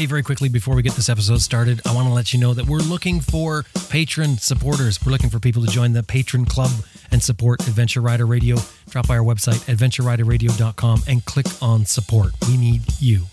Hey, very quickly before we get this episode started, I want to let you know that we're looking for patron supporters. We're looking for people to join the patron club and support Adventure Rider Radio. Drop by our website, adventureriderradio.com, and click on support. We need you.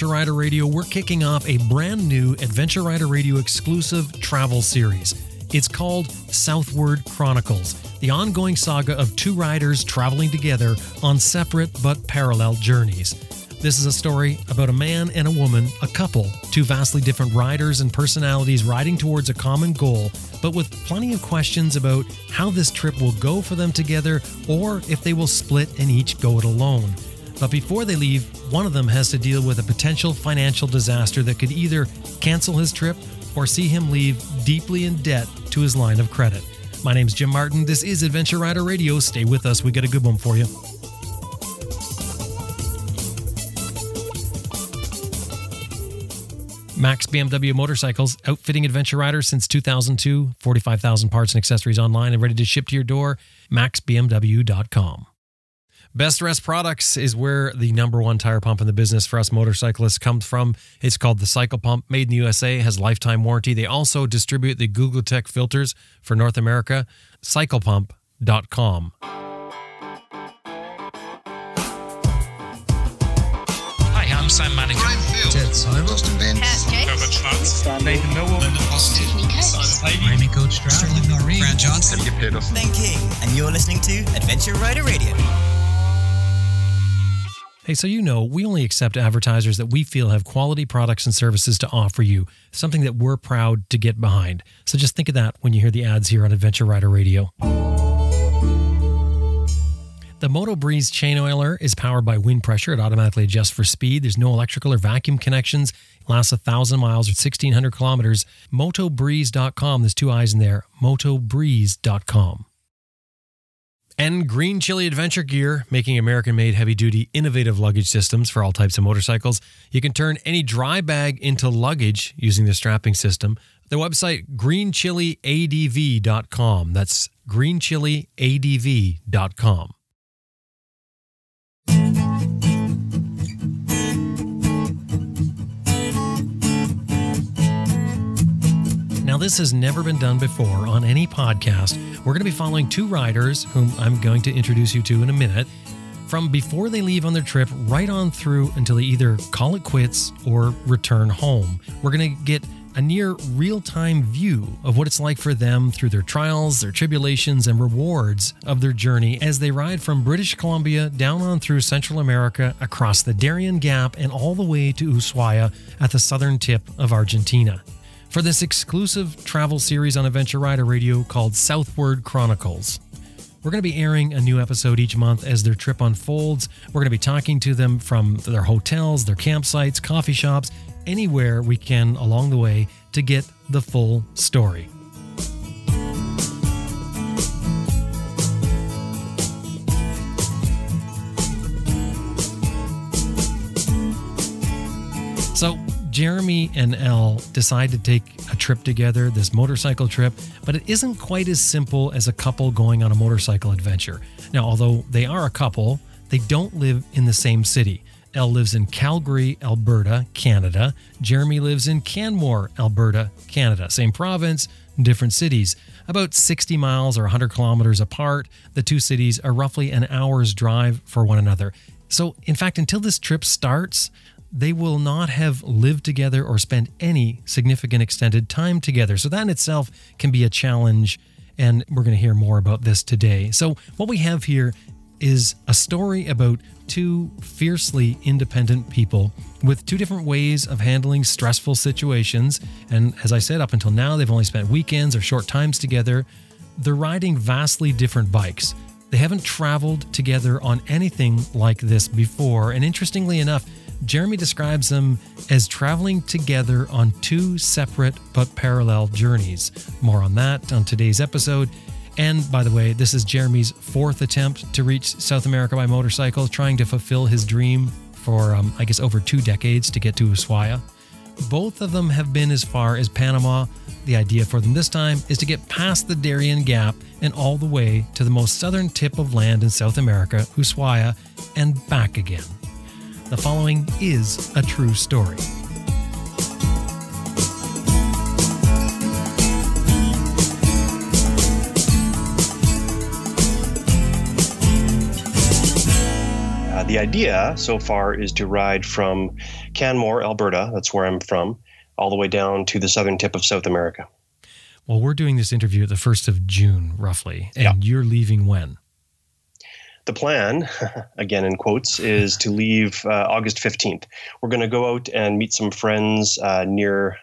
Adventure Rider Radio, we're kicking off a brand new Adventure Rider Radio exclusive travel series. It's called Southward Chronicles, the ongoing saga of two riders traveling together on separate but parallel journeys. This is a story about a man and a woman, a couple, two vastly different riders and personalities riding towards a common goal, but with plenty of questions about how this trip will go for them together or if they will split and each go it alone. But before they leave, one of them has to deal with a potential financial disaster that could either cancel his trip or see him leave deeply in debt to his line of credit. My name's Jim Martin. This is Adventure Rider Radio. Stay with us. We got a good one for you. Max BMW Motorcycles, outfitting adventure riders since 2002. 45,000 parts and accessories online and ready to ship to your door. MaxBMW.com. Best Rest Products is where the number one tire pump in the business for us motorcyclists comes from. It's called the Cycle Pump, made in the USA, has lifetime warranty. They also distribute the Google Tech filters for North America. CyclePump.com. Hi, I'm Sam Manning. Brian Field. Ted Simon. Austin Vince. Herbert Schwartz. Nathan Millward. Amy Coach Stroud. Sterling Noreen. Grant Johnson. Ben King, and you're listening to Adventure Rider Radio. Hey, so you know, we only accept advertisers that we feel have quality products and services to offer you, something that we're proud to get behind. So just think of that when you hear the ads here on Adventure Rider Radio. The Moto Breeze chain oiler is powered by wind pressure. It automatically adjusts for speed. There's no electrical or vacuum connections. It lasts 1,000 miles or 1,600 kilometers. MotoBreeze.com. There's two eyes in there. MotoBreeze.com. And Green Chili Adventure Gear, making American made heavy duty innovative luggage systems for all types of motorcycles. You can turn any dry bag into luggage using the strapping system. The website greenchiliadv.com. That's greenchiliadv.com. this has never been done before on any podcast. We're going to be following two riders whom I'm going to introduce you to in a minute from before they leave on their trip right on through until they either call it quits or return home. We're going to get a near real time view of what it's like for them through their trials, their tribulations, and rewards of their journey as they ride from British Columbia down on through Central America, across the Darien Gap, and all the way to Ushuaia at the southern tip of Argentina for this exclusive travel series on Adventure Rider Radio called Southward Chronicles. We're going to be airing a new episode each month as their trip unfolds. We're going to be talking to them from their hotels, their campsites, coffee shops, anywhere we can along the way to get the full story. So, Jeremy and Elle decide to take a trip together, this motorcycle trip, but it isn't quite as simple as a couple going on a motorcycle adventure. Now, although they are a couple, they don't live in the same city. Elle lives in Calgary, Alberta, Canada. Jeremy lives in Canmore, Alberta, Canada. Same province, different cities. About 60 miles or 100 kilometers apart, the two cities are roughly an hour's drive for one another. So, in fact, until this trip starts, they will not have lived together or spent any significant extended time together. So, that in itself can be a challenge. And we're going to hear more about this today. So, what we have here is a story about two fiercely independent people with two different ways of handling stressful situations. And as I said, up until now, they've only spent weekends or short times together. They're riding vastly different bikes. They haven't traveled together on anything like this before. And interestingly enough, Jeremy describes them as traveling together on two separate but parallel journeys. More on that on today's episode. And by the way, this is Jeremy's fourth attempt to reach South America by motorcycle, trying to fulfill his dream for, um, I guess, over two decades to get to Ushuaia. Both of them have been as far as Panama. The idea for them this time is to get past the Darien Gap and all the way to the most southern tip of land in South America, Ushuaia, and back again. The following is a true story. Uh, the idea so far is to ride from Canmore, Alberta, that's where I'm from, all the way down to the southern tip of South America. Well, we're doing this interview at the 1st of June, roughly, and yeah. you're leaving when? The plan, again in quotes, is to leave uh, August 15th. We're going to go out and meet some friends uh, near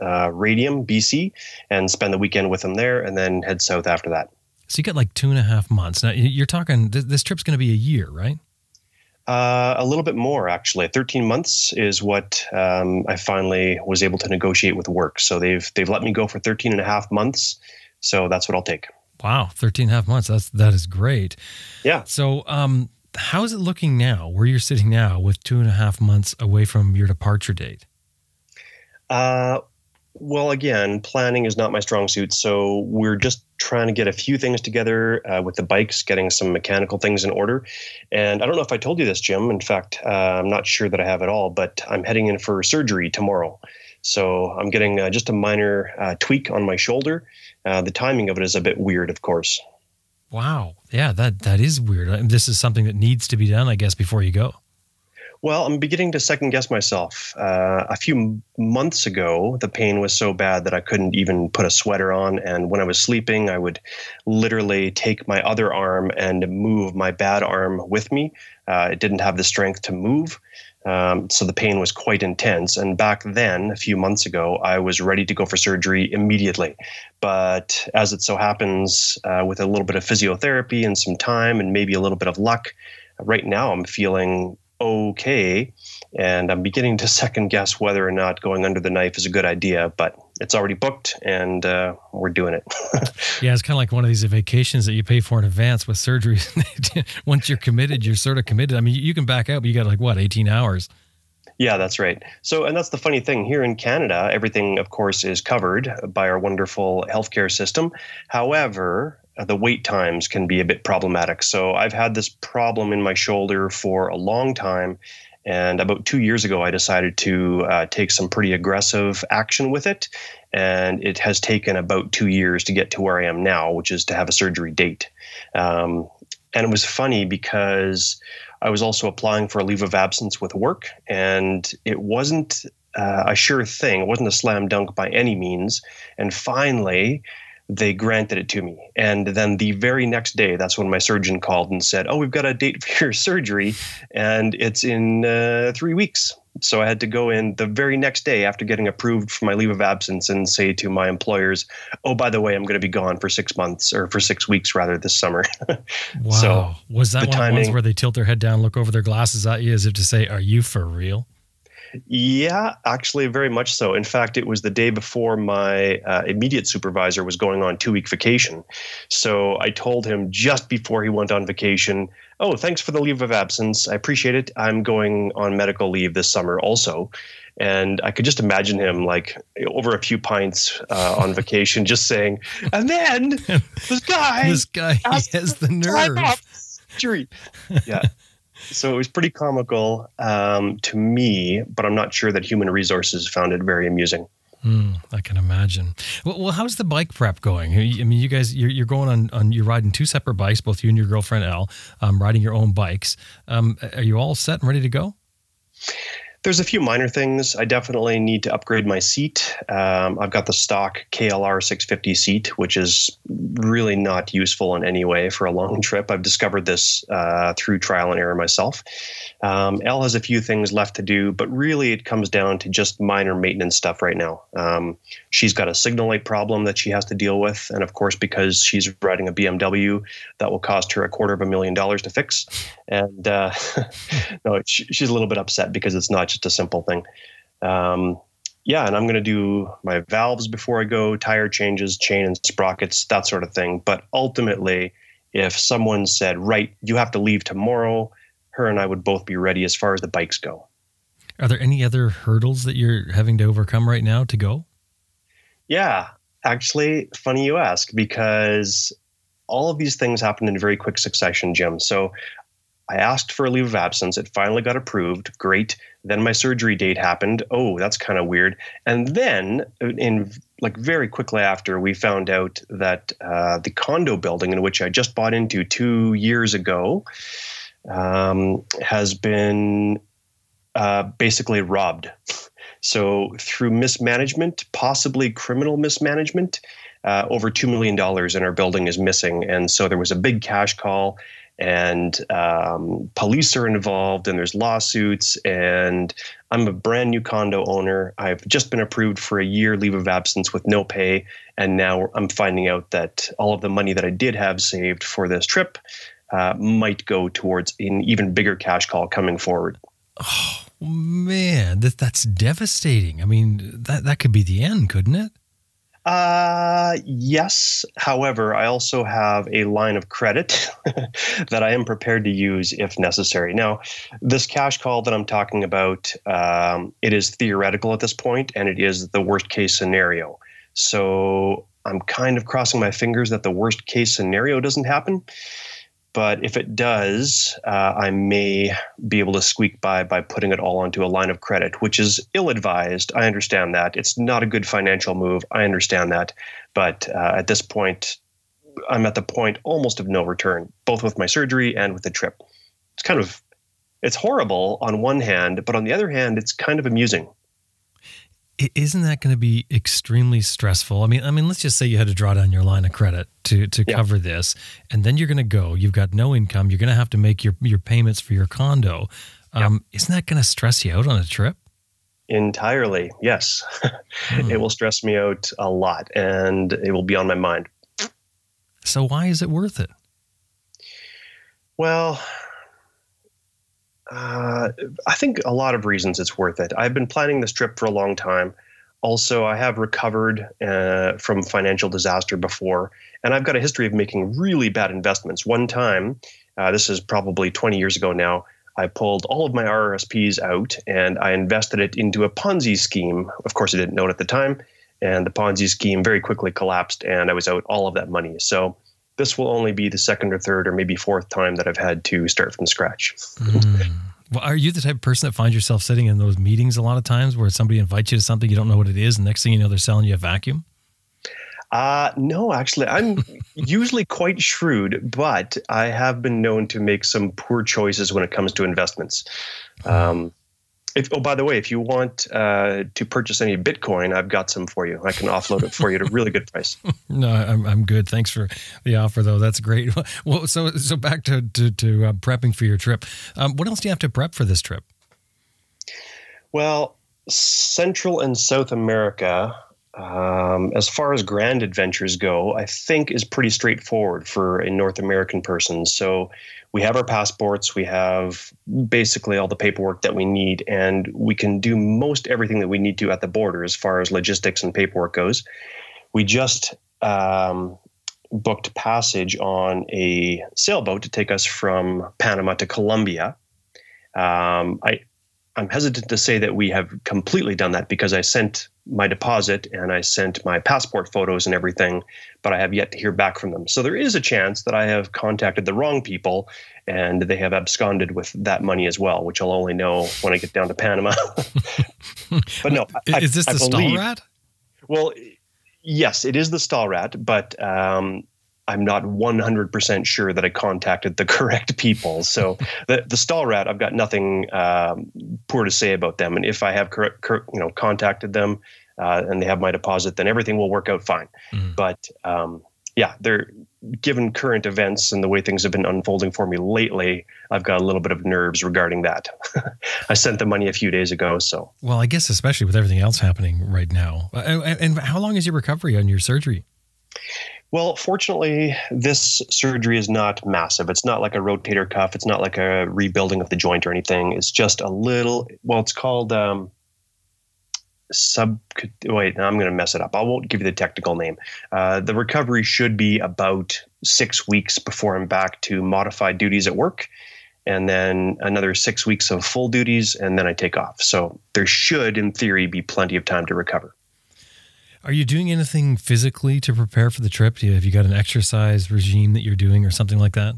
uh, Radium, BC, and spend the weekend with them there, and then head south after that. So you got like two and a half months. Now you're talking. This trip's going to be a year, right? Uh, a little bit more, actually. Thirteen months is what um, I finally was able to negotiate with work. So they've they've let me go for 13 and a half months. So that's what I'll take. Wow, 13 and a half months. That's that is great. Yeah. So um, how is it looking now? Where you're sitting now, with two and a half months away from your departure date? Uh, well, again, planning is not my strong suit. So we're just trying to get a few things together uh, with the bikes, getting some mechanical things in order. And I don't know if I told you this, Jim. In fact, uh, I'm not sure that I have it all, but I'm heading in for surgery tomorrow. So I'm getting uh, just a minor uh, tweak on my shoulder. Uh, the timing of it is a bit weird, of course. Wow. Yeah, that that is weird. This is something that needs to be done, I guess, before you go. Well, I'm beginning to second guess myself. Uh, a few months ago, the pain was so bad that I couldn't even put a sweater on. And when I was sleeping, I would literally take my other arm and move my bad arm with me. Uh, it didn't have the strength to move. Um, so the pain was quite intense. And back then, a few months ago, I was ready to go for surgery immediately. But as it so happens, uh, with a little bit of physiotherapy and some time and maybe a little bit of luck, right now I'm feeling okay. And I'm beginning to second guess whether or not going under the knife is a good idea, but it's already booked and uh, we're doing it. yeah, it's kind of like one of these vacations that you pay for in advance with surgery. Once you're committed, you're sort of committed. I mean, you can back out, but you got like what, 18 hours? Yeah, that's right. So, and that's the funny thing here in Canada, everything, of course, is covered by our wonderful healthcare system. However, the wait times can be a bit problematic. So I've had this problem in my shoulder for a long time. And about two years ago, I decided to uh, take some pretty aggressive action with it. And it has taken about two years to get to where I am now, which is to have a surgery date. Um, and it was funny because I was also applying for a leave of absence with work, and it wasn't uh, a sure thing. It wasn't a slam dunk by any means. And finally, they granted it to me. And then the very next day, that's when my surgeon called and said, Oh, we've got a date for your surgery, and it's in uh, three weeks. So I had to go in the very next day after getting approved for my leave of absence and say to my employers, "Oh, by the way, I'm going to be gone for six months or for six weeks rather this summer." wow! So was that one timing, of the ones where they tilt their head down, look over their glasses at you as if to say, "Are you for real?" Yeah, actually, very much so. In fact, it was the day before my uh, immediate supervisor was going on two week vacation. So I told him just before he went on vacation, Oh, thanks for the leave of absence. I appreciate it. I'm going on medical leave this summer also. And I could just imagine him like over a few pints uh, on vacation, just saying, and then this guy, this guy has the nerve. Yeah so it was pretty comical um, to me, but I'm not sure that human resources found it very amusing. Mm, I can imagine. Well, well, how's the bike prep going? I mean, you guys, you're, you're going on, on, you're riding two separate bikes, both you and your girlfriend Elle, um, riding your own bikes. Um, are you all set and ready to go? There's a few minor things. I definitely need to upgrade my seat. Um, I've got the stock KLR 650 seat, which is really not useful in any way for a long trip. I've discovered this uh, through trial and error myself. Um, Elle has a few things left to do, but really it comes down to just minor maintenance stuff right now. Um, she's got a signal light problem that she has to deal with. And of course, because she's riding a BMW, that will cost her a quarter of a million dollars to fix. And uh, no, she's a little bit upset because it's not just a simple thing. Um, yeah, and I'm going to do my valves before I go, tire changes, chain and sprockets, that sort of thing. But ultimately, if someone said, right, you have to leave tomorrow, her and I would both be ready as far as the bikes go. Are there any other hurdles that you're having to overcome right now to go? Yeah, actually, funny you ask, because all of these things happened in very quick succession, Jim. So I asked for a leave of absence. It finally got approved. Great. Then my surgery date happened. Oh, that's kind of weird. And then, in like very quickly after, we found out that uh, the condo building in which I just bought into two years ago um, has been uh, basically robbed. So, through mismanagement, possibly criminal mismanagement, uh, over $2 million in our building is missing. And so there was a big cash call and um, police are involved and there's lawsuits. And i'm a brand new condo owner. I've just been approved for a year leave of absence with no pay. And now i'm finding out that all of the money that i did have saved for this trip uh, might go towards an even bigger cash call coming forward. Oh man that, that's devastating. I mean that, that could be the end couldn't it uh, yes. However, I also have a line of credit that I am prepared to use if necessary. Now, this cash call that I'm talking about, um, it is theoretical at this point, and it is the worst case scenario. So I'm kind of crossing my fingers that the worst case scenario doesn't happen. But if it does, uh, I may be able to squeak by by putting it all onto a line of credit, which is ill advised. I understand that. It's not a good financial move. I understand that. But uh, at this point, I'm at the point almost of no return, both with my surgery and with the trip. It's kind of it's horrible on one hand, but on the other hand, it's kind of amusing isn't that going to be extremely stressful? I mean, I mean, let's just say you had to draw down your line of credit to to yeah. cover this, and then you're going to go. You've got no income. You're going to have to make your your payments for your condo. Um, yeah. Isn't that going to stress you out on a trip? Entirely, yes. Hmm. it will stress me out a lot, and it will be on my mind. So, why is it worth it? Well, uh, I think a lot of reasons it's worth it. I've been planning this trip for a long time. Also, I have recovered uh, from financial disaster before, and I've got a history of making really bad investments. One time, uh, this is probably 20 years ago now, I pulled all of my RRSPs out and I invested it into a Ponzi scheme. Of course, I didn't know it at the time, and the Ponzi scheme very quickly collapsed, and I was out all of that money. So, this will only be the second or third or maybe fourth time that I've had to start from scratch. Mm. Well, are you the type of person that finds yourself sitting in those meetings a lot of times where somebody invites you to something you don't know what it is, and next thing you know, they're selling you a vacuum? Uh, no, actually, I'm usually quite shrewd, but I have been known to make some poor choices when it comes to investments. Um, if, oh, by the way, if you want uh, to purchase any Bitcoin, I've got some for you. I can offload it for you at a really good price. no, I'm, I'm good. Thanks for the offer, though. That's great. Well, so so back to to, to uh, prepping for your trip. Um, what else do you have to prep for this trip? Well, Central and South America, um, as far as grand adventures go, I think is pretty straightforward for a North American person. So we have our passports, we have basically all the paperwork that we need, and we can do most everything that we need to at the border as far as logistics and paperwork goes. We just um, booked passage on a sailboat to take us from Panama to Colombia. Um, I I'm hesitant to say that we have completely done that because I sent my deposit and I sent my passport photos and everything, but I have yet to hear back from them. So there is a chance that I have contacted the wrong people and they have absconded with that money as well, which I'll only know when I get down to Panama. but no, I, is this I, the I believe, Stahlratte? Well, yes, it is the Stahlratte, but um, I'm not 100% sure that I contacted the correct people. So the the Stahlratte, I've got nothing um, poor to say about them. And if I have correct, cor- you know, contacted them uh, and they have my deposit, then everything will work out fine. Mm. But um, yeah, they're given current events and the way things have been unfolding for me lately, I've got a little bit of nerves regarding that. I sent the money a few days ago, so. Well, I guess especially with everything else happening right now. And, and how long is your recovery on your surgery? Well, fortunately, this surgery is not massive. It's not like a rotator cuff. It's not like a rebuilding of the joint or anything. It's just a little, well, it's called um, sub. Wait, I'm going to mess it up. I won't give you the technical name. Uh, the recovery should be about six weeks before I'm back to modified duties at work, and then another six weeks of full duties, and then I take off. So there should, in theory, be plenty of time to recover. Are you doing anything physically to prepare for the trip? Have you got an exercise regime that you're doing or something like that?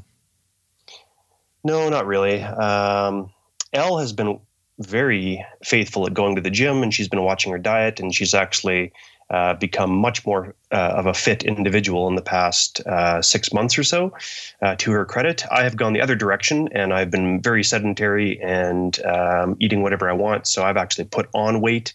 No, not really. Um, Elle has been very faithful at going to the gym and she's been watching her diet and she's actually uh, become much more uh, of a fit individual in the past uh, six months or so. Uh, to her credit, I have gone the other direction and I've been very sedentary and um, eating whatever I want. So I've actually put on weight.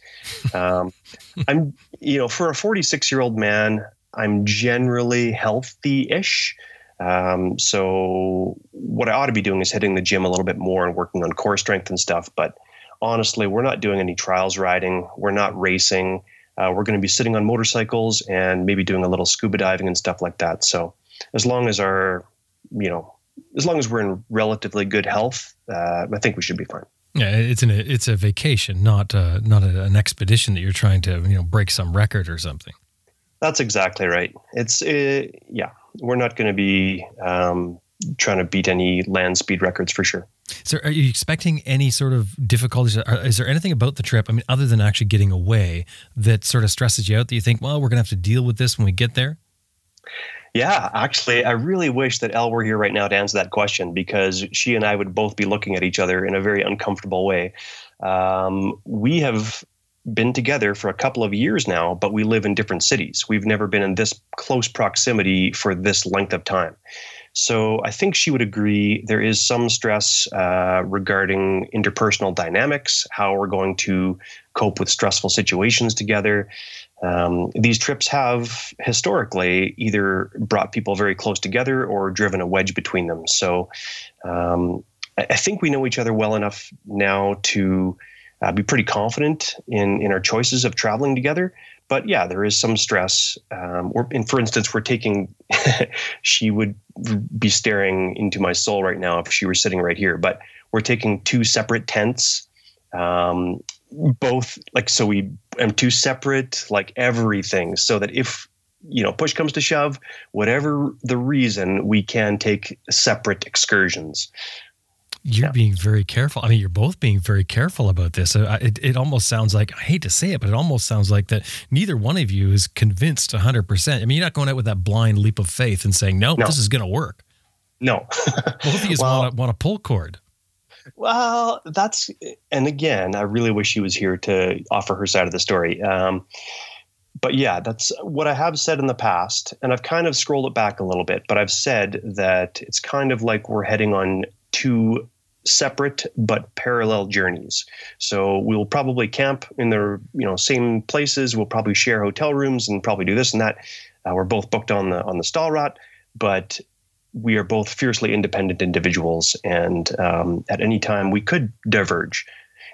Um, I'm, you know, for a 46 year old man, I'm generally healthy ish. Um, so what I ought to be doing is hitting the gym a little bit more and working on core strength and stuff. But honestly, we're not doing any trials riding. We're not racing. Uh, we're going to be sitting on motorcycles and maybe doing a little scuba diving and stuff like that. So as long as our, you know, as long as we're in relatively good health, uh, I think we should be fine. Yeah, it's an it's a vacation, not uh, not a, an expedition that you're trying to you know break some record or something. That's exactly right. It's uh, yeah, we're not going to be um, trying to beat any land speed records for sure. So, are you expecting any sort of difficulties? Is there anything about the trip, I mean, other than actually getting away, that sort of stresses you out that you think, well, we're going to have to deal with this when we get there? Yeah, actually, I really wish that Elle were here right now to answer that question because she and I would both be looking at each other in a very uncomfortable way. Um, we have been together for a couple of years now, but we live in different cities. We've never been in this close proximity for this length of time. So I think she would agree there is some stress uh, regarding interpersonal dynamics, how we're going to cope with stressful situations together. Um, these trips have historically either brought people very close together or driven a wedge between them. So um, I, think we know each other well enough now to uh, be pretty confident in in our choices of traveling together but yeah, there is some stress. Um, or, and for instance, we're taking, she would be staring into my soul right now if she were sitting right here, but we're taking two separate tents. Um, both like, so we, am two separate, like everything, so that if, you know, push comes to shove, whatever the reason, we can take separate excursions you're yeah. being very careful. I mean, you're both being very careful about this. It, it almost sounds like, I hate to say it, but it almost sounds like that neither one of you is convinced 100%. I mean, you're not going out with that blind leap of faith and saying, no, no. this is going to work. No. both of you well, want, to, want to pull cord. Well, that's, and again, I really wish she was here to offer her side of the story. Um, but yeah, that's what I have said in the past. And I've kind of scrolled it back a little bit, but I've said that it's kind of like we're heading on two separate but parallel journeys. So we'll probably camp in the you know same places. We'll probably share hotel rooms and probably do this and that. Uh, we're both booked on the on the Stahlratte, but we are both fiercely independent individuals, and um, at any time we could diverge.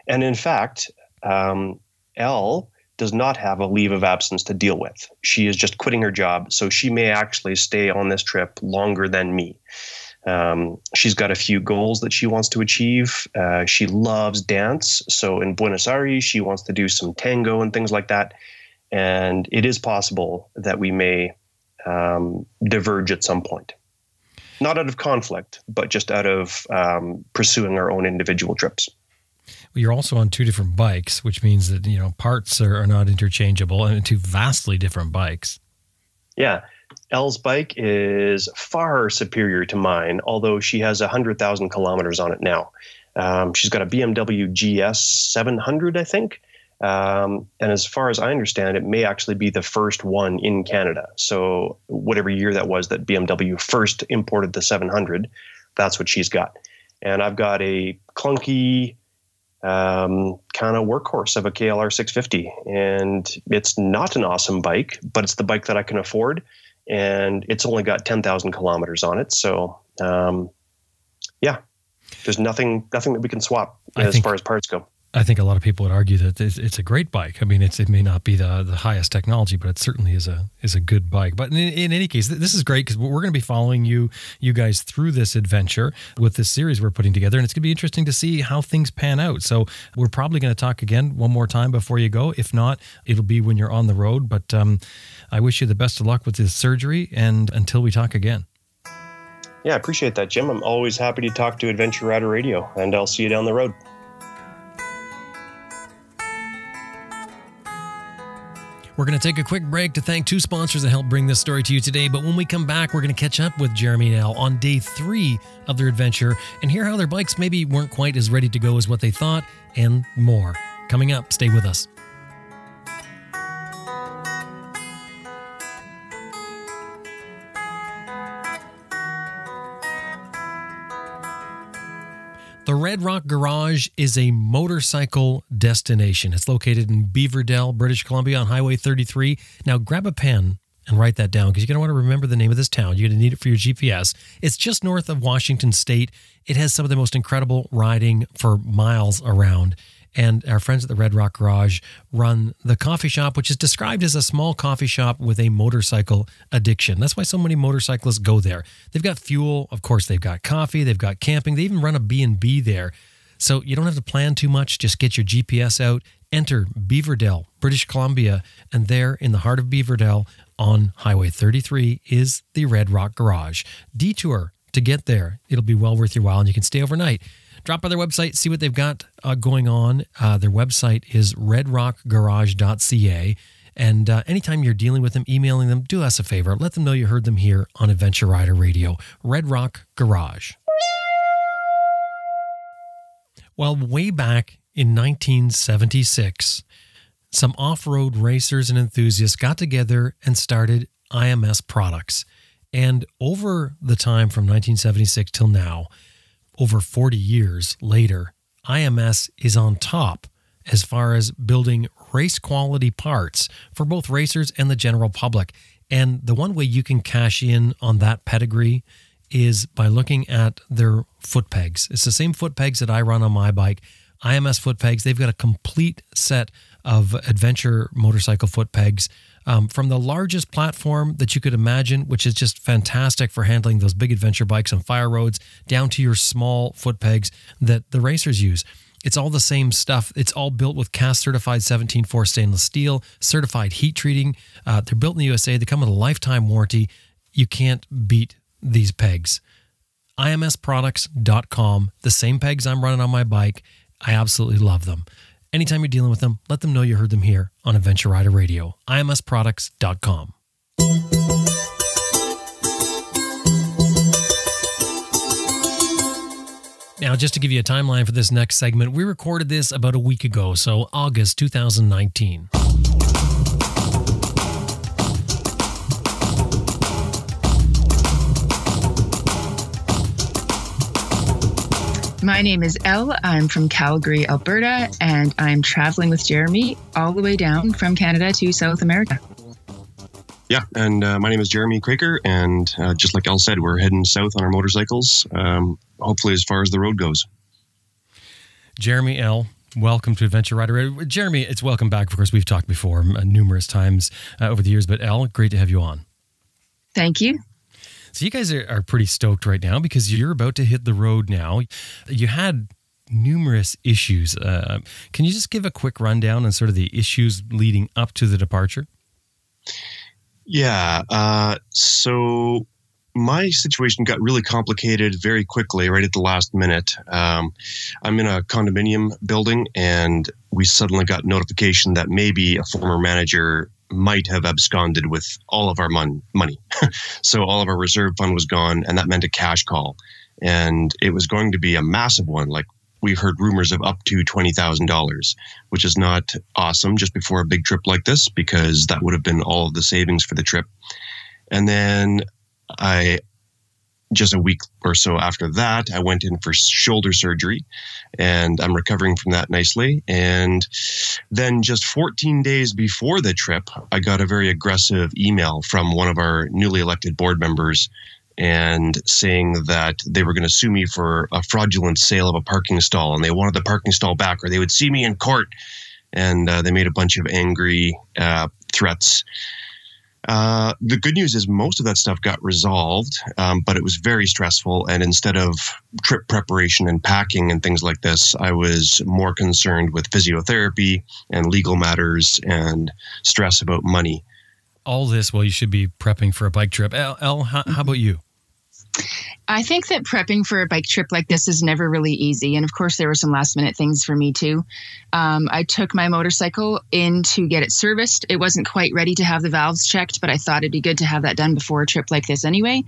And in fact, um, Elle does not have a leave of absence to deal with. She is just quitting her job, so she may actually stay on this trip longer than me. Um, she's got a few goals that she wants to achieve. Uh, she loves dance. So in Buenos Aires, she wants to do some tango and things like that. And it is possible that we may um, diverge at some point. Not out of conflict, but just out of um, pursuing our own individual trips. Well, you're also on two different bikes, which means that you know parts are, are not interchangeable, and two vastly different bikes. Yeah, Elle's bike is far superior to mine, although she has 100,000 kilometers on it now. Um, she's got a BMW GS 700, I think. Um, and as far as I understand, it may actually be the first one in Canada. So, whatever year that was that BMW first imported the 700, that's what she's got. And I've got a clunky um, kind of workhorse of a KLR 650. And it's not an awesome bike, but it's the bike that I can afford and it's only got 10,000 kilometers on it. So, um, yeah, there's nothing nothing that we can swap I as think, far as parts go. I think a lot of people would argue that it's, it's a great bike. I mean, it may not be the, the highest technology, but it certainly is a is a good bike. But in, in any case, this is great because we're going to be following you you guys through this adventure with this series we're putting together, and it's going to be interesting to see how things pan out. So we're probably going to talk again one more time before you go. If not, it'll be when you're on the road. But um, I wish you the best of luck with this surgery, and until we talk again. Yeah, I appreciate that, Jim. I'm always happy to talk to Adventure Rider Radio, and I'll see you down the road. We're going to take a quick break to thank two sponsors that helped bring this story to you today. But when we come back, we're going to catch up with Jeremy and Elle on day three of their adventure and hear how their bikes maybe weren't quite as ready to go as what they thought and more. Coming up, stay with us. The Red Rock Garage is a motorcycle destination. It's located in Beaverdell, British Columbia on Highway 33. Now grab a pen and write that down because you're going to want to remember the name of this town. You're going to need it for your GPS. It's just north of Washington State. It has some of the most incredible riding for miles around and our friends at the Red Rock Garage run the coffee shop, which is described as a small coffee shop with a motorcycle addiction. That's why so many motorcyclists go there. They've got fuel, of course, they've got coffee, they've got camping, they even run a B&B there. So you don't have to plan too much, just get your GPS out, enter Beaverdell, British Columbia, and there in the heart of Beaverdell on Highway 33 is the Red Rock Garage. Detour to get there. It'll be well worth your while and you can stay overnight drop by their website, see what they've got uh, going on. Uh, their website is redrockgarage.ca. And uh, anytime you're dealing with them, emailing them, do us a favor. Let them know you heard them here on Adventure Rider Radio, Red Rock Garage. Well, way back in 1976, some off road racers and enthusiasts got together and started IMS products. And over the time from 1976 till now, over 40 years later, IMS is on top as far as building race quality parts for both racers and the general public. And the one way you can cash in on that pedigree is by looking at their foot pegs. It's the same foot pegs that I run on my bike. IMS foot pegs, they've got a complete set of adventure motorcycle foot pegs um, from the largest platform that you could imagine, which is just fantastic for handling those big adventure bikes on fire roads, down to your small foot pegs that the racers use. It's all the same stuff. It's all built with cast certified 17.4 stainless steel, certified heat treating. Uh, they're built in the USA. They come with a lifetime warranty. You can't beat these pegs. IMSproducts.com, the same pegs I'm running on my bike. I absolutely love them. Anytime you're dealing with them, let them know you heard them here on Adventure Rider Radio. IMSproducts.com. Now, just to give you a timeline for this next segment, we recorded this about a week ago, so August 2019. My name is Elle. I'm from Calgary, Alberta, and I'm traveling with Jeremy all the way down from Canada to South America. Yeah, and uh, my name is Jeremy Kroeker, and uh, just like Elle said, we're heading south on our motorcycles, um, hopefully as far as the road goes. Jeremy Elle, welcome to Adventure Rider. Jeremy, it's welcome back. Of course, we've talked before uh, numerous times uh, over the years, but Elle, great to have you on. Thank you. So you guys are, are pretty stoked right now because you're about to hit the road now. You had numerous issues. Uh, can you just give a quick rundown on sort of the issues leading up to the departure? Yeah. Uh, so my situation got really complicated very quickly, right at the last minute. Um, I'm in a condominium building, and we suddenly got notification that maybe a former manager might have absconded with all of our mon- money. so all of our reserve fund was gone, and that meant a cash call. And it was going to be a massive one. Like we've heard rumors of up to $20,000, which is not awesome just before a big trip like this, because that would have been all of the savings for the trip. And then I just a week or so after that, I went in for shoulder surgery and I'm recovering from that nicely. And then just 14 days before the trip, I got a very aggressive email from one of our newly elected board members and saying that they were going to sue me for a fraudulent sale of a parking stall and they wanted the parking stall back or they would see me in court. And uh, they made a bunch of angry uh, threats. Uh, the good news is most of that stuff got resolved, um, but it was very stressful. And instead of trip preparation and packing and things like this, I was more concerned with physiotherapy and legal matters and stress about money. All this while you should be prepping for a bike trip. Elle how, how about you? I think that prepping for a bike trip like this is never really easy. And of course, there were some last minute things for me too. Um, I took my motorcycle in to get it serviced. It wasn't quite ready to have the valves checked, but I thought it'd be good to have that done before a trip like this anyway.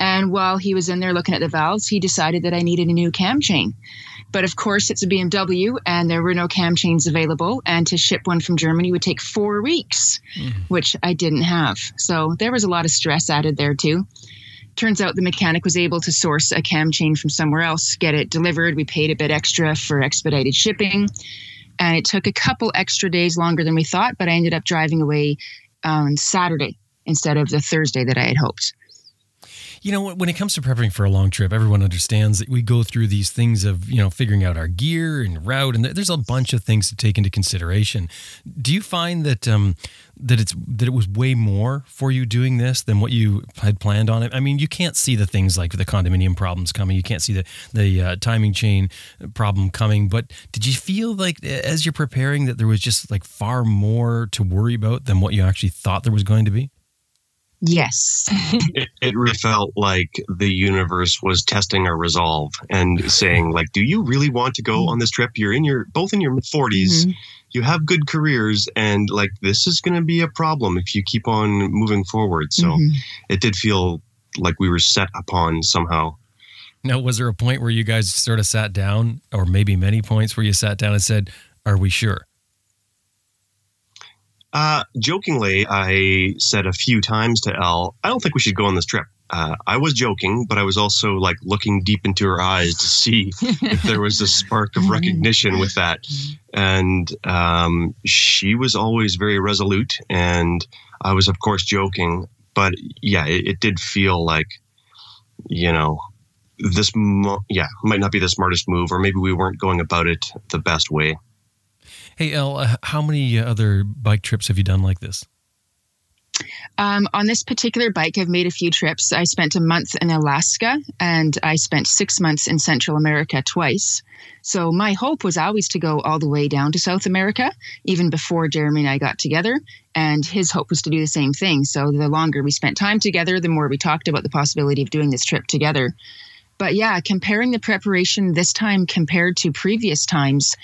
And while he was in there looking at the valves, he decided that I needed a new cam chain. But of course, it's a BMW and there were no cam chains available. And to ship one from Germany would take four weeks, mm. which I didn't have. So there was a lot of stress added there too. Turns out the mechanic was able to source a cam chain from somewhere else, get it delivered. We paid a bit extra for expedited shipping. And it took a couple extra days longer than we thought, but I ended up driving away on Saturday instead of the Thursday that I had hoped. You know, when it comes to prepping for a long trip, everyone understands that we go through these things of, you know, figuring out our gear and route, and there's a bunch of things to take into consideration. Do you find that um, that it's that it was way more for you doing this than what you had planned on it? I mean, you can't see the things like the condominium problems coming. You can't see the the uh, timing chain problem coming. But did you feel like as you're preparing that there was just like far more to worry about than what you actually thought there was going to be? Yes. it, it really felt like the universe was testing our resolve and saying, like, do you really want to go on this trip? You're in your both in your 40s. Mm-hmm. You have good careers, and like this is going to be a problem if you keep on moving forward. So mm-hmm. it did feel like we were set upon somehow. Now, was there a point where you guys sort of sat down, or maybe many points where you sat down and said, Are we sure? Uh, jokingly, I said a few times to Elle, I don't think we should go on this trip. Uh, I was joking, but I was also like looking deep into her eyes to see if there was a spark of recognition with that. And um, she was always very resolute, and I was, of course, joking. But yeah, it, it did feel like, you know, this, mo- yeah, might not be the smartest move, or maybe we weren't going about it the best way. Hey, Elle, uh, how many other bike trips have you done like this? Um, on this particular bike, I've made a few trips. I spent a month in Alaska and I spent six months in Central America twice. So my hope was always to go all the way down to South America, even before Jeremy and I got together. And his hope was to do the same thing. So the longer we spent time together, the more we talked about the possibility of doing this trip together. But yeah, comparing the preparation this time compared to previous times,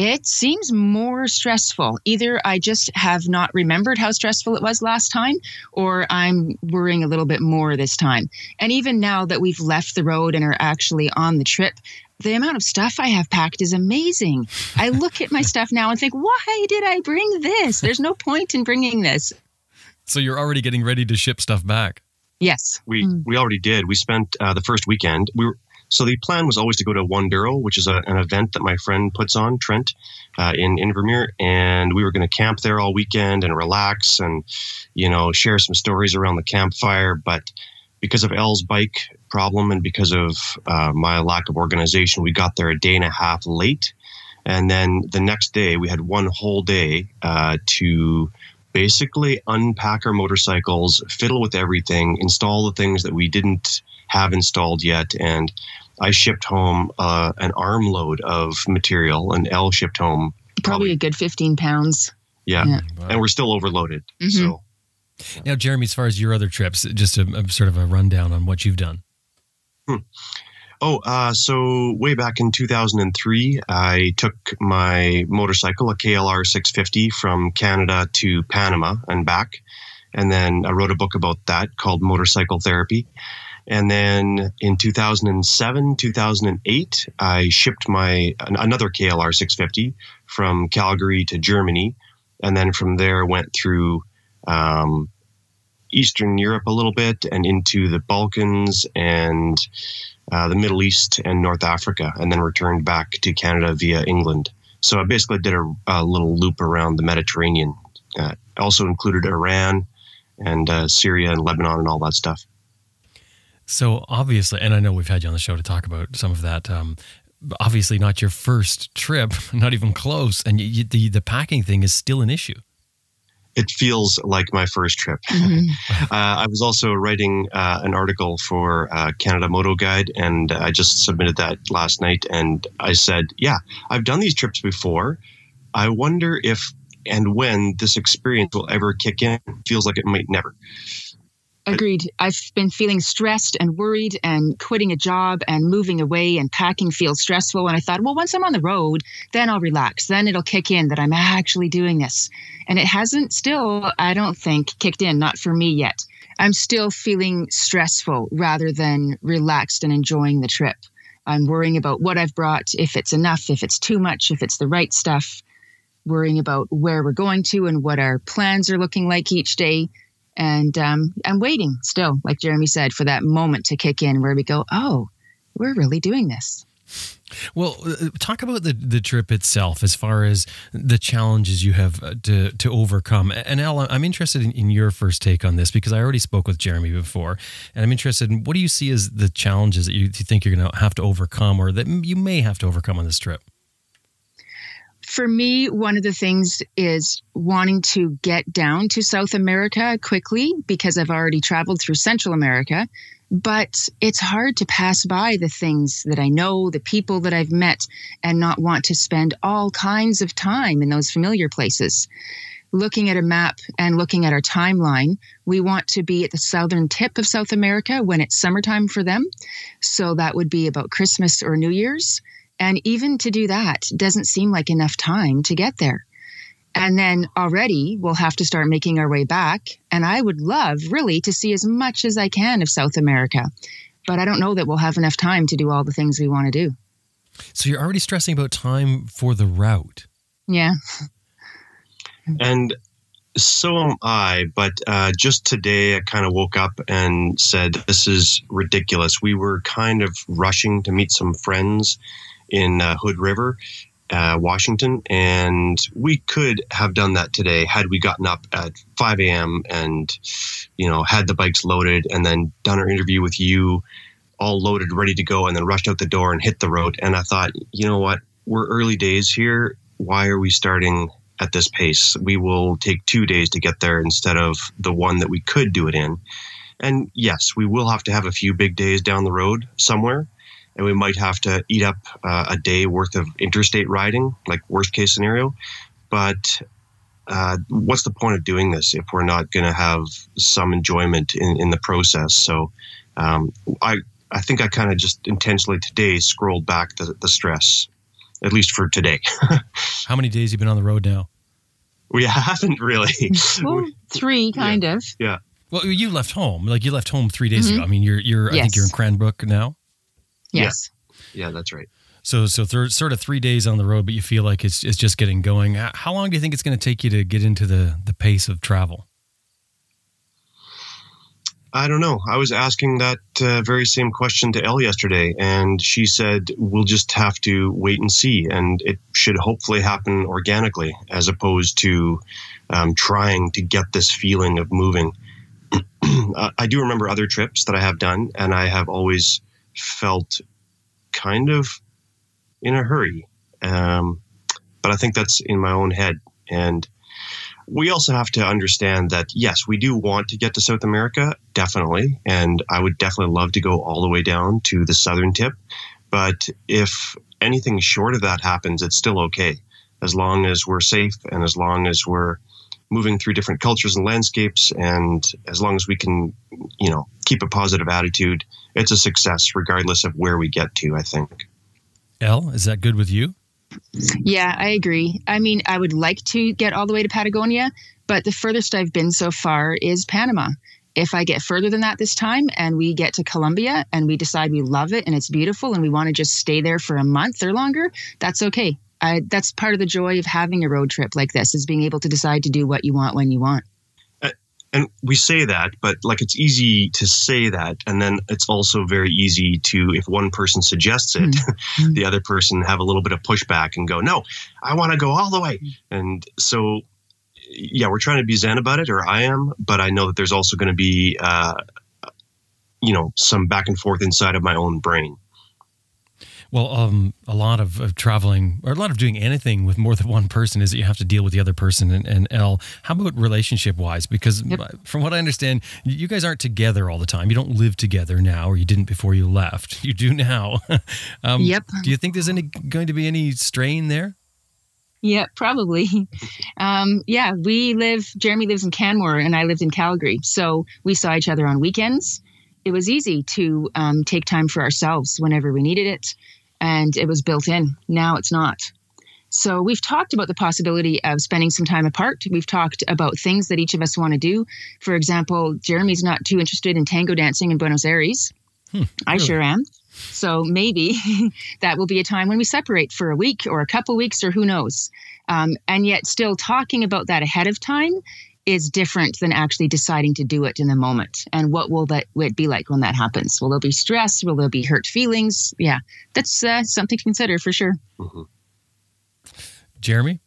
it seems more stressful. Either I just have not remembered how stressful it was last time, or I'm worrying a little bit more this time. And even now that we've left the road and are actually on the trip, the amount of stuff I have packed is amazing. I look at my stuff now and think, why did I bring this? There's no point in bringing this. So you're already getting ready to ship stuff back. Yes, we mm. we already did. We spent uh, the first weekend. We were so the plan was always to go to Wanduro, which is a, an event that my friend puts on, Trent, uh, in Invermere, and we were going to camp there all weekend and relax and, you know, share some stories around the campfire. But because of Elle's bike problem and because of uh, my lack of organization, we got there a day and a half late. And then the next day, we had one whole day uh, to basically unpack our motorcycles, fiddle with everything, install the things that we didn't have installed yet, and I shipped home uh, an armload of material, and Elle shipped home probably, probably a good 15 pounds. Yeah. yeah. And we're still overloaded. Mm-hmm. So. Now, Jeremy, as far as your other trips, just a, a sort of a rundown on what you've done. Hmm. Oh, uh, so way back in 2003, I took my motorcycle, a KLR 650, from Canada to Panama and back. And then I wrote a book about that called Motorcycle Therapy. And then in 2007, 2008, I shipped my another KLR 650 from Calgary to Germany, and then from there went through um, Eastern Europe a little bit and into the Balkans and uh, the Middle East and North Africa, and then returned back to Canada via England. So I basically did a, a little loop around the Mediterranean. Uh, also included Iran and uh, Syria and Lebanon and all that stuff. So obviously, and I know we've had you on the show to talk about some of that. Um, obviously, not your first trip, not even close, and you, the the packing thing is still an issue. It feels like my first trip. Mm-hmm. uh, I was also writing uh, an article for uh, Canada Moto Guide, and I just submitted that last night. And I said, "Yeah, I've done these trips before. I wonder if and when this experience will ever kick in. Feels like it might never." Agreed. I've been feeling stressed and worried, and quitting a job and moving away and packing feels stressful. And I thought, well, once I'm on the road, then I'll relax. Then it'll kick in that I'm actually doing this. And it hasn't still, I don't think, kicked in, not for me yet. I'm still feeling stressful rather than relaxed and enjoying the trip. I'm worrying about what I've brought, if it's enough, if it's too much, if it's the right stuff, worrying about where we're going to and what our plans are looking like each day and um, I'm waiting still, like Jeremy said, for that moment to kick in where we go, oh, we're really doing this. Well, uh, talk about the, the trip itself as far as the challenges you have uh, to, to overcome. And Elle, I'm interested in, in, your first take on this because I already spoke with Jeremy before. And I'm interested in what do you see as the challenges that you, you think you're going to have to overcome or that you may have to overcome on this trip? For me, one of the things is wanting to get down to South America quickly because I've already traveled through Central America. But it's hard to pass by the things that I know, the people that I've met, and not want to spend all kinds of time in those familiar places. Looking at a map and looking at our timeline, we want to be at the southern tip of South America when it's summertime for them. So that would be about Christmas or New Year's. And even to do that doesn't seem like enough time to get there. And then already we'll have to start making our way back. And I would love really to see as much as I can of South America. But I don't know that we'll have enough time to do all the things we want to do. So you're already stressing about time for the route. Yeah. And so am I. But uh, just today, I kind of woke up and said, This is ridiculous. We were kind of rushing to meet some friends in uh, Hood River, uh, Washington, and we could have done that today had we gotten up at 5 a.m. and you know had the bikes loaded and then done our interview with you, all loaded, ready to go, and then rushed out the door and hit the road. And I thought, you know what, we're early days here. Why are we starting at this pace? We will take two days to get there instead of the one that we could do it in. And yes, we will have to have a few big days down the road somewhere and we might have to eat up uh, a day worth of interstate riding, like worst case scenario. But uh, what's the point of doing this if we're not going to have some enjoyment in, in the process? So um, I I think I kind of just intentionally today scrolled back the, the stress, at least for today. How many days you been on the road now? We haven't really. Well, three, kind yeah. of. Yeah. Well, you left home. Like you left home three days mm-hmm. ago. I mean, you're you're. Yes. I think you're in Cranbrook now. Yes. Yeah, yeah that's right. So, so th- sort of three days on the road, but you feel like it's it's just getting going. How long do you think it's going to take you to get into the the pace of travel? I don't know. I was asking that uh, very same question to Elle yesterday, and she said we'll just have to wait and see, and it should hopefully happen organically as opposed to um, trying to get this feeling of moving. I do remember other trips that I have done, and I have always felt kind of in a hurry. Um, but I think that's in my own head. And we also have to understand that, yes, we do want to get to South America, definitely. And I would definitely love to go all the way down to the southern tip. But if anything short of that happens, it's still okay. As long as we're safe and as long as we're moving through different cultures and landscapes and as long as we can you know keep a positive attitude it's a success regardless of where we get to i think. Elle is that good with you? Yeah i agree. I mean i would like to get all the way to patagonia but the furthest i've been so far is panama. If I get further than that this time and we get to Colombia and we decide we love it and it's beautiful and we want to just stay there for a month or longer, that's okay. I, that's part of the joy of having a road trip like this is being able to decide to do what you want when you want and we say that but like it's easy to say that and then it's also very easy to if one person suggests it mm-hmm. the other person have a little bit of pushback and go no i want to go all the way and so yeah we're trying to be zen about it or i am but i know that there's also going to be uh, you know, some back and forth inside of my own brain. Well, um, a lot of, of, traveling or a lot of doing anything with more than one person is that you have to deal with the other person. And, and Elle, how about relationship wise? Because yep. from what I understand, you guys aren't together all the time. You don't live together now, or you didn't before you left. You do now. um, yep. Do you think there's any going to be any strain there? Yeah, probably. Um, yeah, we live. Jeremy lives in Canmore, and I lived in Calgary, so we saw each other on weekends. It was easy to um, take time for ourselves whenever we needed it and it was built in. Now it's not. So we've talked about the possibility of spending some time apart. We've talked about things that each of us want to do. For example, Jeremy's not too interested in tango dancing in Buenos Aires. Hmm, I really? sure am. So maybe that will be a time when we separate for a week or a couple weeks or who knows. Um, and yet, still talking about that ahead of time is different than actually deciding to do it in the moment. And what will that it be like when that happens? Will there be stress? Will there be hurt feelings? Yeah, that's uh, something to consider for sure. Mm-hmm. Jeremy?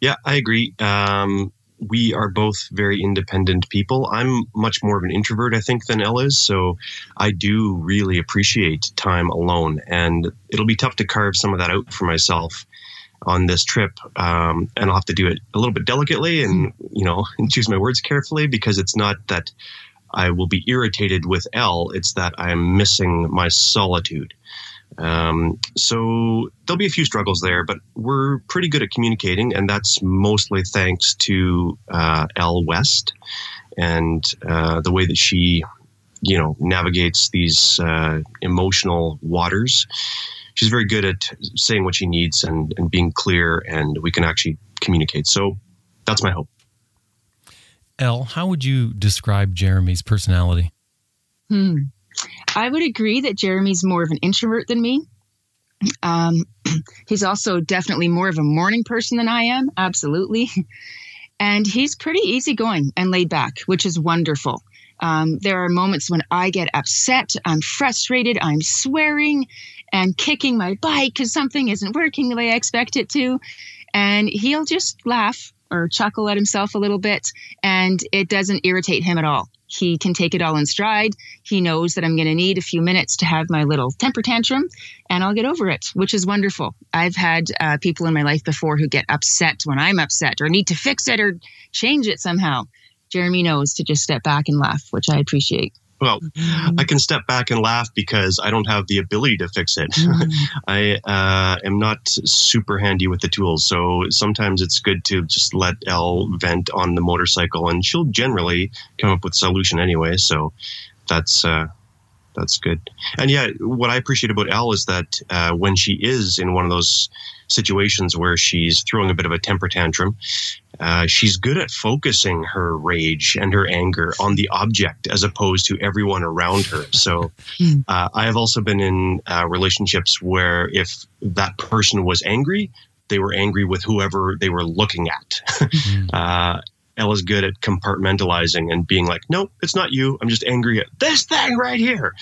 Yeah, I agree. Um, we are both very independent people. I'm much more of an introvert, I think, than Elle is. So I do really appreciate time alone. And it'll be tough to carve some of that out for myself on this trip, um, and I'll have to do it a little bit delicately and you know and choose my words carefully because it's not that I will be irritated with Elle. it's that I'm missing my solitude. Um, so there'll be a few struggles there, but we're pretty good at communicating, and that's mostly thanks to uh, Elle West and uh, the way that she, you know, navigates these uh, emotional waters she's very good at saying what she needs and, and being clear, and we can actually communicate. So that's my hope. Elle, how would you describe Jeremy's personality? Hmm. I would agree that Jeremy's more of an introvert than me. Um, he's also definitely more of a morning person than I am, absolutely. And he's pretty easygoing and laid back, which is wonderful. Um, there are moments when I get upset, I'm frustrated, I'm swearing and kicking my bike because something isn't working the way I expect it to. And he'll just laugh or chuckle at himself a little bit, and it doesn't irritate him at all. He can take it all in stride. He knows that I'm going to need a few minutes to have my little temper tantrum, and I'll get over it, which is wonderful. I've had uh, people in my life before who get upset when I'm upset or need to fix it or change it somehow. Jeremy knows to just step back and laugh, which I appreciate. Well, I can step back and laugh because I don't have the ability to fix it. Mm. I uh, am not super handy with the tools, so sometimes it's good to just let Elle vent on the motorcycle, and she'll generally come up with a solution anyway. So that's uh, that's good. And yeah, what I appreciate about Elle is that uh, when she is in one of those situations where she's throwing a bit of a temper tantrum, uh, she's good at focusing her rage and her anger on the object as opposed to everyone around her. So hmm. uh, I have also been in uh, relationships where if that person was angry, they were angry with whoever they were looking at. mm. uh, Elle's good at compartmentalizing and being like, nope, it's not you. I'm just angry at this thing right here.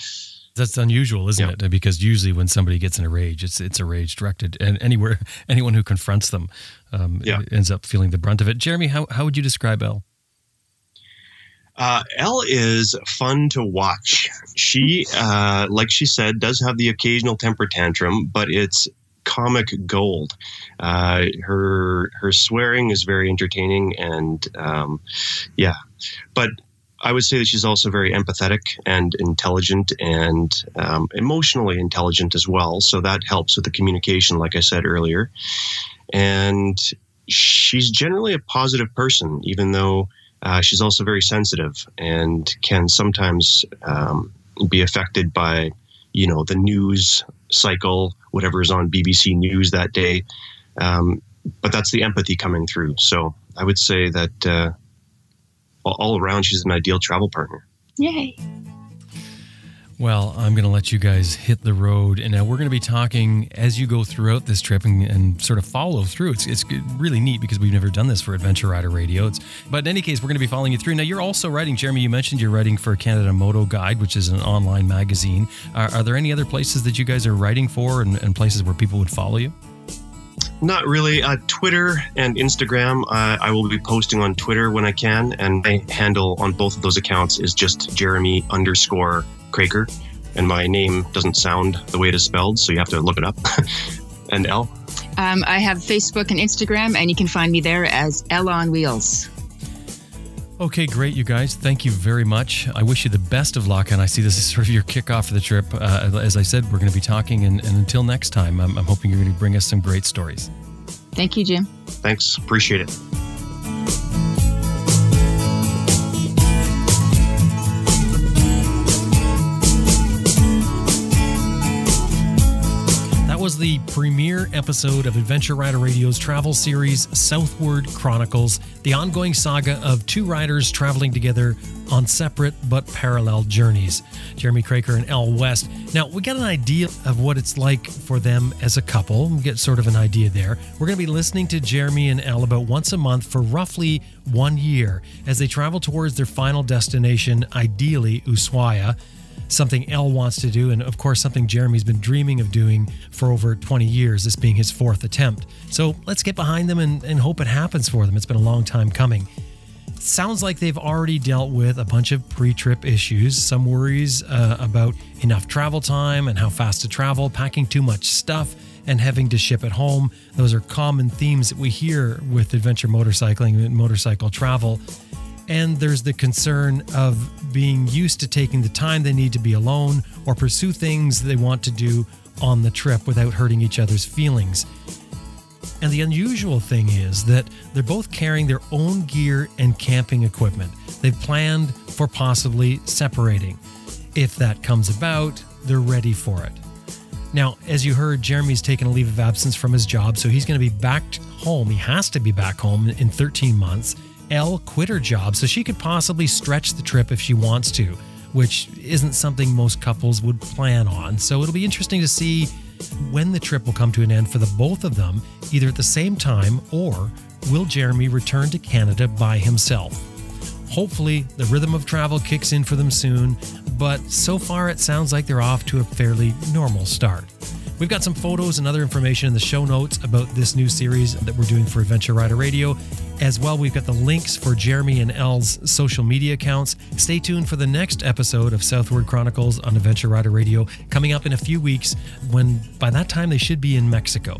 That's unusual, isn't yeah. it? Because usually when somebody gets in a rage, it's it's a rage directed, and anywhere anyone who confronts them um, yeah. ends up feeling the brunt of it. Jeremy, how how would you describe Elle? Uh, Elle is fun to watch. She, uh, like she said, does have the occasional temper tantrum, but it's comic gold. Uh, her her swearing is very entertaining, and um, yeah, but I would say that she's also very empathetic and intelligent and um, emotionally intelligent as well. So that helps with the communication, like I said earlier. And she's generally a positive person, even though uh, she's also very sensitive and can sometimes um, be affected by, you know, the news cycle, whatever is on BBC News that day. Um, but that's the empathy coming through. So I would say that. Uh, all around, she's an ideal travel partner. Yay. Well, I'm going to let you guys hit the road, and now we're going to be talking as you go throughout this trip and, and, sort of follow through. It's, it's really neat because we've never done this for Adventure Rider Radio. It's, but in any case, we're going to be following you through. Now, you're also writing, Jeremy. You mentioned you're writing for Canada Moto Guide, which is an online magazine. Are, are there any other places that you guys are writing for, and, and places where people would follow you? Not really. Uh, Twitter and Instagram. Uh, I will be posting on Twitter when I can, and my handle on both of those accounts is just Jeremy underscore Kroeker, and my name doesn't sound the way it is spelled, so you have to look it up. and Elle. Um, I have Facebook and Instagram, and you can find me there as Elle on Wheels. Okay, great, you guys. Thank you very much. I wish you the best of luck, and I see this as sort of your kickoff for the trip. Uh, as I said, we're going to be talking, and, and until next time, I'm, I'm hoping you're going to bring us some great stories. Thank you, Jim. Thanks. Appreciate it. The premiere episode of Adventure Rider Radio's travel series, Southward Chronicles, the ongoing saga of two riders traveling together on separate but parallel journeys. Jeremy Kroeker and Elle West. Now, we got an idea of what it's like for them as a couple. We get sort of an idea there. We're going to be listening to Jeremy and Elle about once a month for roughly one year as they travel towards their final destination, ideally Ushuaia something Elle wants to do, and of course, something Jeremy's been dreaming of doing for over 20 years, this being his fourth attempt. So let's get behind them and, and hope it happens for them. It's been a long time coming. Sounds like they've already dealt with a bunch of pre trip issues, some worries uh, about enough travel time and how fast to travel, packing too much stuff, and having to ship it home. Those are common themes that we hear with adventure motorcycling and motorcycle travel and there's the concern of being used to taking the time they need to be alone or pursue things they want to do on the trip without hurting each other's feelings. And the unusual thing is that they're both carrying their own gear and camping equipment. They've planned for possibly separating. If that comes about, they're ready for it. Now, as you heard, Jeremy's taken a leave of absence from his job, so he's going to be back home. He has to be back home in 13 months. Elle quit her job so she could possibly stretch the trip if she wants to, which isn't something most couples would plan on. So it'll be interesting to see when the trip will come to an end for the both of them, either at the same time or will Jeremy return to Canada by himself. Hopefully, the rhythm of travel kicks in for them soon, but so far it sounds like they're off to a fairly normal start. We've got some photos and other information in the show notes about this new series that we're doing for Adventure Rider Radio. As well, we've got the links for Jeremy and Elle's social media accounts. Stay tuned for the next episode of Southward Chronicles on Adventure Rider Radio coming up in a few weeks when by that time they should be in Mexico.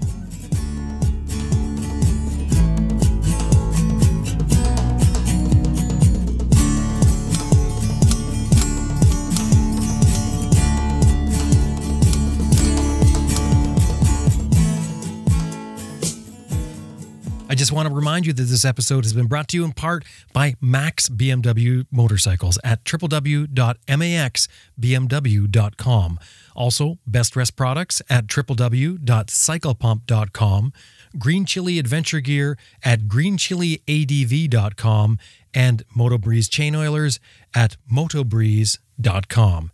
Want to remind you that this episode has been brought to you in part by Max BMW Motorcycles at www.maxbmw.com. Also, Best Rest Products at www.cyclepump.com, Green Chili Adventure Gear at greenchiliadv.com, and MotoBreeze Chain Oilers at motobreeze.com.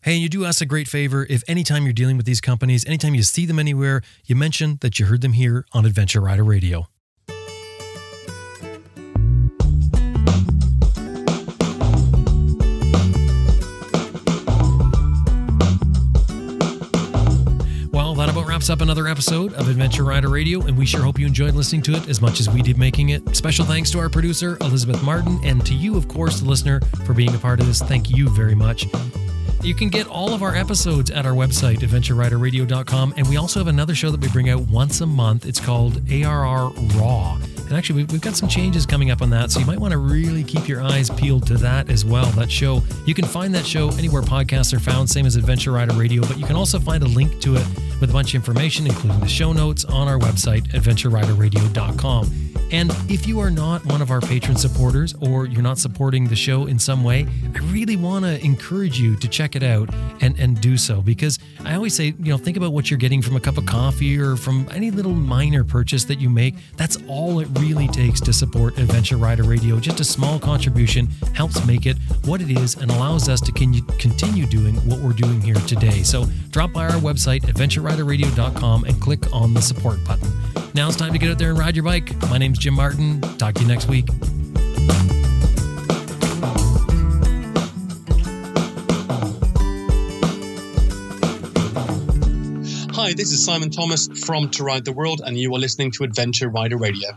Hey, and you do us a great favor if anytime you're dealing with these companies, anytime you see them anywhere, you mention that you heard them here on Adventure Rider Radio. Wraps up another episode of Adventure Rider Radio, and we sure hope you enjoyed listening to it as much as we did making it. Special thanks to our producer, Elizabeth Martin, and to you, of course, the listener, for being a part of this. Thank you very much. You can get all of our episodes at our website, adventureriderradio.com. And we also have another show that we bring out once a month. It's called ARR Raw. And actually, we've got some changes coming up on that. So you might want to really keep your eyes peeled to that as well. That show, you can find that show anywhere podcasts are found, same as Adventure Rider Radio. But you can also find a link to it with a bunch of information, including the show notes on our website, adventureriderradio.com. And if you are not one of our patron supporters or you're not supporting the show in some way, I really want to encourage you to check it out and, and do so because I always say, you know, think about what you're getting from a cup of coffee or from any little minor purchase that you make. That's all it really takes to support Adventure Rider Radio. Just a small contribution helps make it what it is and allows us to continue doing what we're doing here today. So drop by our website, adventureriderradio.com, and click on the support button. Now it's time to get out there and ride your bike. My name's Jim Martin. Talk to you next week. Hi, this is Simon Thomas from To Ride the World, and you are listening to Adventure Rider Radio.